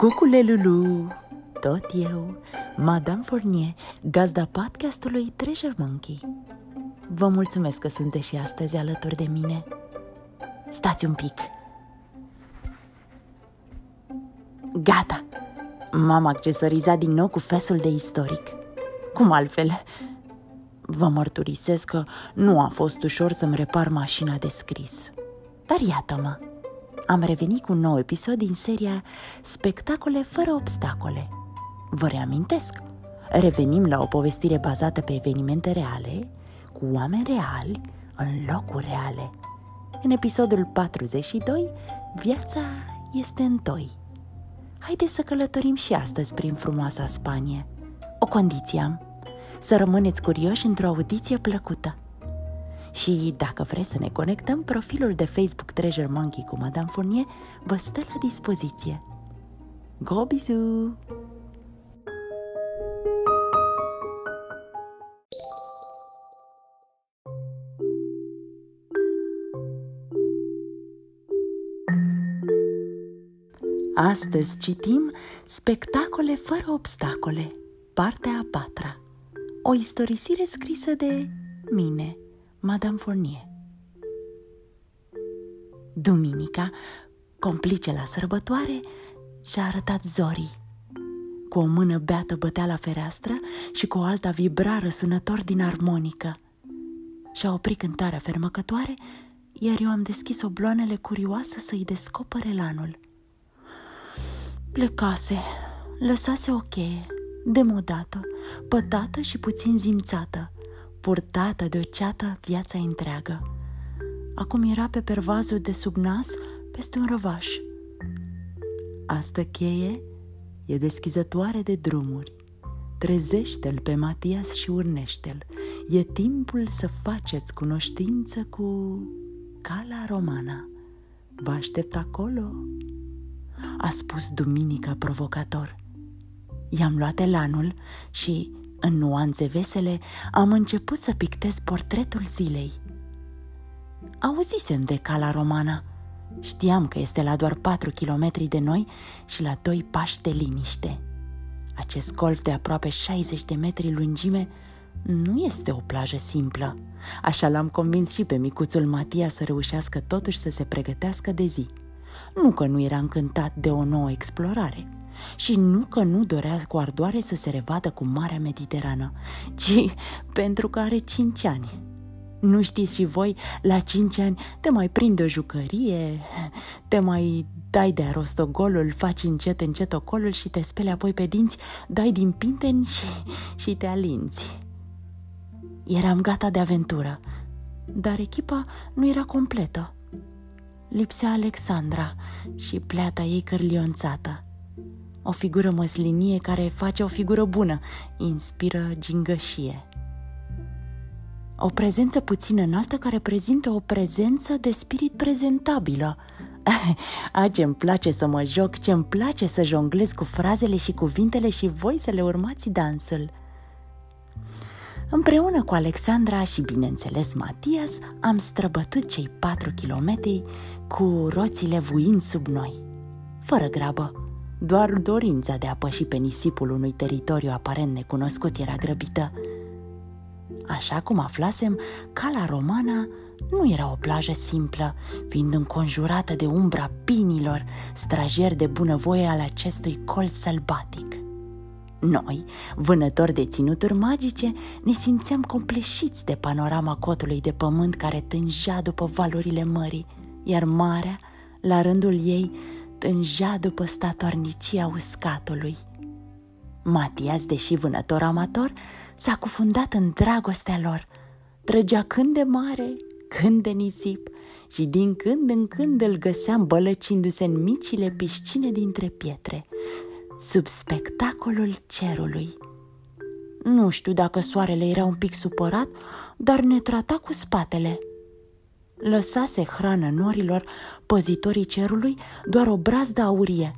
Cucule Lulu, tot eu, Madame Fournier, gazda podcastului Treasure Monkey. Vă mulțumesc că sunteți și astăzi alături de mine. Stați un pic. Gata! M-am accesorizat din nou cu fesul de istoric. Cum altfel? Vă mărturisesc că nu a fost ușor să-mi repar mașina de scris. Dar iată-mă! Am revenit cu un nou episod din seria Spectacole fără obstacole. Vă reamintesc, revenim la o povestire bazată pe evenimente reale, cu oameni reali, în locuri reale. În episodul 42, viața este în toi. Haideți să călătorim și astăzi prin frumoasa Spanie. O condiție am, să rămâneți curioși într-o audiție plăcută. Și dacă vreți să ne conectăm, profilul de Facebook Treasure Monkey cu Madame Fournier vă stă la dispoziție. Gros bisous! Astăzi citim Spectacole fără obstacole, partea a patra. O istorisire scrisă de mine, Madame Fournier. Duminica, complice la sărbătoare, și-a arătat zorii. Cu o mână beată bătea la fereastră și cu o alta vibra răsunător din armonică. Și-a oprit cântarea fermăcătoare, iar eu am deschis obloanele curioasă să-i descopere lanul. Plecase, lăsase o cheie, demodată, pătată și puțin zimțată – purtată de o ceată viața întreagă. Acum era pe pervazul de sub nas peste un răvaș. Asta cheie e deschizătoare de drumuri. Trezește-l pe Matias și urnește-l. E timpul să faceți cunoștință cu cala romana. Vă aștept acolo, a spus Duminica provocator. I-am luat elanul și în nuanțe vesele, am început să pictez portretul zilei. Auzisem de cala romana. Știam că este la doar patru kilometri de noi și la doi pași de liniște. Acest golf de aproape 60 de metri lungime nu este o plajă simplă. Așa l-am convins și pe micuțul Matia să reușească totuși să se pregătească de zi. Nu că nu era încântat de o nouă explorare – și nu că nu dorea cu ardoare să se revadă cu Marea Mediterană, ci pentru că are cinci ani. Nu știți și voi, la cinci ani te mai prinde o jucărie, te mai dai de arostogolul, faci încet încet ocolul și te speli apoi pe dinți, dai din pinteni și, și te alinți. Eram gata de aventură, dar echipa nu era completă. Lipsea Alexandra și pleata ei cărlionțată. O figură măslinie care face o figură bună, inspiră gingășie. O prezență puțin înaltă care prezintă o prezență de spirit prezentabilă. A, ce-mi place să mă joc, ce-mi place să jonglez cu frazele și cuvintele și voi să le urmați dansul. Împreună cu Alexandra și, bineînțeles, Matias, am străbătut cei patru kilometri cu roțile vuind sub noi, fără grabă. Doar dorința de a păși pe nisipul unui teritoriu aparent necunoscut era grăbită. Așa cum aflasem, cala romana nu era o plajă simplă, fiind înconjurată de umbra pinilor, strajeri de bunăvoie al acestui col sălbatic. Noi, vânători de ținuturi magice, ne simțeam compleșiți de panorama cotului de pământ care tângea după valurile mării, iar marea, la rândul ei, tângea după statornicia uscatului. Matias, deși vânător amator, s-a cufundat în dragostea lor. Trăgea când de mare, când de nisip și din când în când îl găseam bălăcindu-se în micile piscine dintre pietre, sub spectacolul cerului. Nu știu dacă soarele era un pic supărat, dar ne trata cu spatele – lăsase hrană norilor păzitorii cerului doar o brazdă aurie,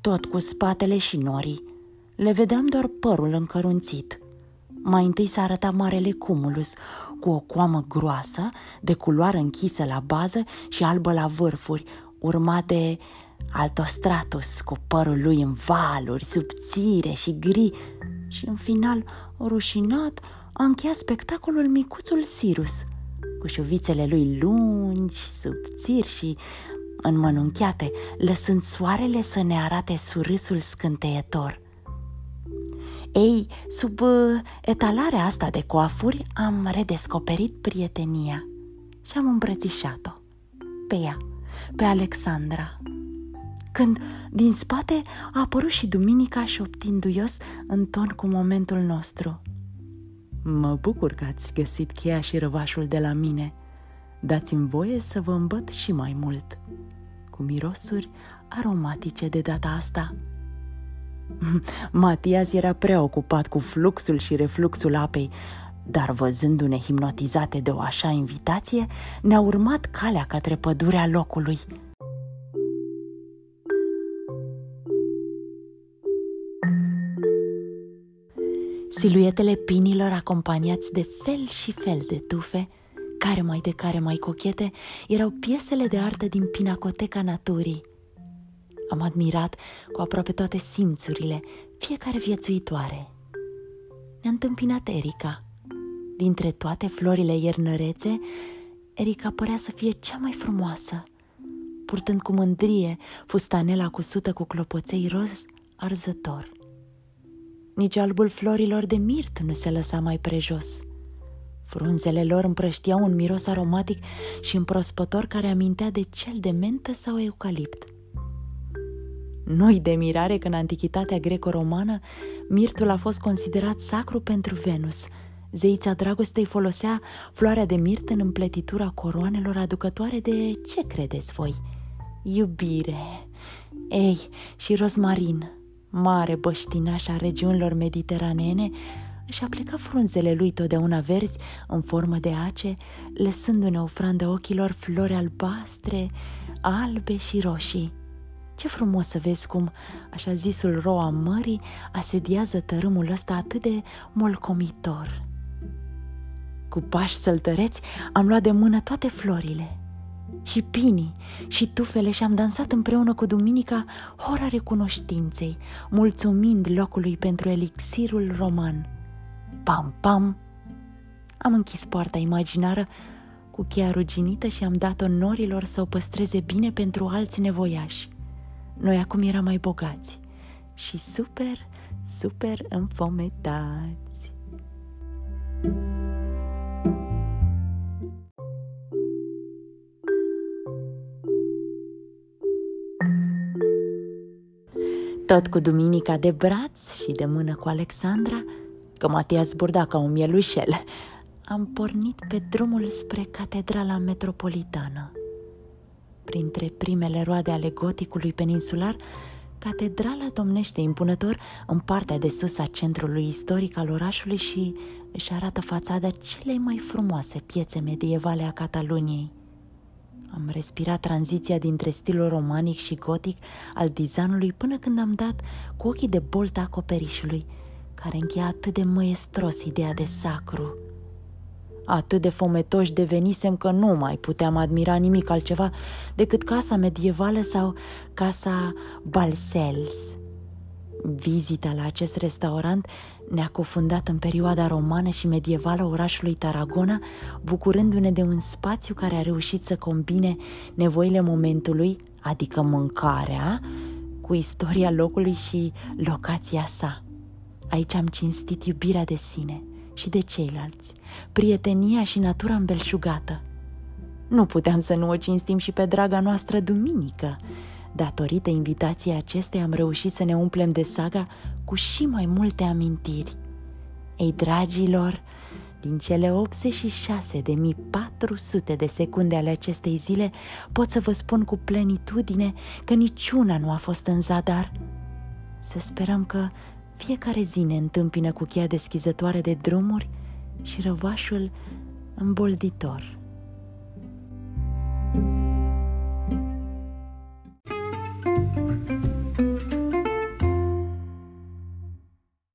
tot cu spatele și norii. Le vedeam doar părul încărunțit. Mai întâi s-a arătat marele cumulus, cu o coamă groasă, de culoare închisă la bază și albă la vârfuri, urmat de Altostratus cu părul lui în valuri, subțire și gri și în final, rușinat, a încheiat spectacolul micuțul Sirus, cu șuvițele lui lungi, subțiri și înmănunchiate, lăsând soarele să ne arate surâsul scânteietor. Ei, sub uh, etalarea asta de coafuri am redescoperit prietenia și am îmbrățișat-o pe ea, pe Alexandra. Când din spate a apărut și Duminica șoptindu-ios în ton cu momentul nostru. Mă bucur că ați găsit cheia și răvașul de la mine. Dați-mi voie să vă îmbăt și mai mult. Cu mirosuri aromatice de data asta. Matias era preocupat cu fluxul și refluxul apei, dar văzându-ne hipnotizate de o așa invitație, ne-a urmat calea către pădurea locului. Siluetele pinilor acompaniați de fel și fel de tufe, care mai de care mai cochete, erau piesele de artă din pinacoteca naturii. Am admirat cu aproape toate simțurile fiecare viețuitoare. Ne-a întâmpinat Erica. Dintre toate florile iernărețe, Erica părea să fie cea mai frumoasă, purtând cu mândrie fustanela cusută cu clopoței roz arzător. Nici albul florilor de mirt nu se lăsa mai prejos. Frunzele lor împrăștiau un miros aromatic și împrospător care amintea de cel de mentă sau eucalipt. Nu-i de mirare că în antichitatea greco-romană mirtul a fost considerat sacru pentru Venus. Zeița dragostei folosea floarea de mirt în împletitura coroanelor aducătoare de ce credeți voi? Iubire. Ei, și rozmarin, mare băștinaș a regiunilor mediteraneene, își apleca frunzele lui totdeauna verzi în formă de ace, lăsându-ne ofrandă ochilor flori albastre, albe și roșii. Ce frumos să vezi cum, așa zisul roa mării, asediază tărâmul ăsta atât de molcomitor. Cu pași săltăreți am luat de mână toate florile – și pinii și tufele și am dansat împreună cu Duminica hora recunoștinței, mulțumind locului pentru elixirul roman. Pam, pam! Am închis poarta imaginară cu cheia ruginită și am dat-o norilor să o păstreze bine pentru alți nevoiași. Noi acum eram mai bogați și super, super înfometați. Tot cu Duminica de braț și de mână cu Alexandra, că Matia zburda ca un mielușel, am pornit pe drumul spre Catedrala Metropolitană. Printre primele roade ale goticului peninsular, catedrala domnește impunător în partea de sus a centrului istoric al orașului și își arată fațada celei mai frumoase piețe medievale a Cataluniei. Am respirat tranziția dintre stilul romanic și gotic al designului până când am dat cu ochii de bolta acoperișului, care încheia atât de măestros ideea de sacru. Atât de fometoși devenisem că nu mai puteam admira nimic altceva decât casa medievală sau casa Balsels. Vizita la acest restaurant ne-a cufundat în perioada romană și medievală orașului Tarragona, bucurându-ne de un spațiu care a reușit să combine nevoile momentului, adică mâncarea, cu istoria locului și locația sa. Aici am cinstit iubirea de sine și de ceilalți, prietenia și natura îmbelșugată. Nu puteam să nu o cinstim și pe draga noastră duminică, Datorită invitației acestei am reușit să ne umplem de saga cu și mai multe amintiri. Ei, dragilor, din cele 86 de mii 400 de secunde ale acestei zile, pot să vă spun cu plenitudine că niciuna nu a fost în zadar. Să sperăm că fiecare zi ne întâmpină cu cheia deschizătoare de drumuri și răvașul îmbolditor.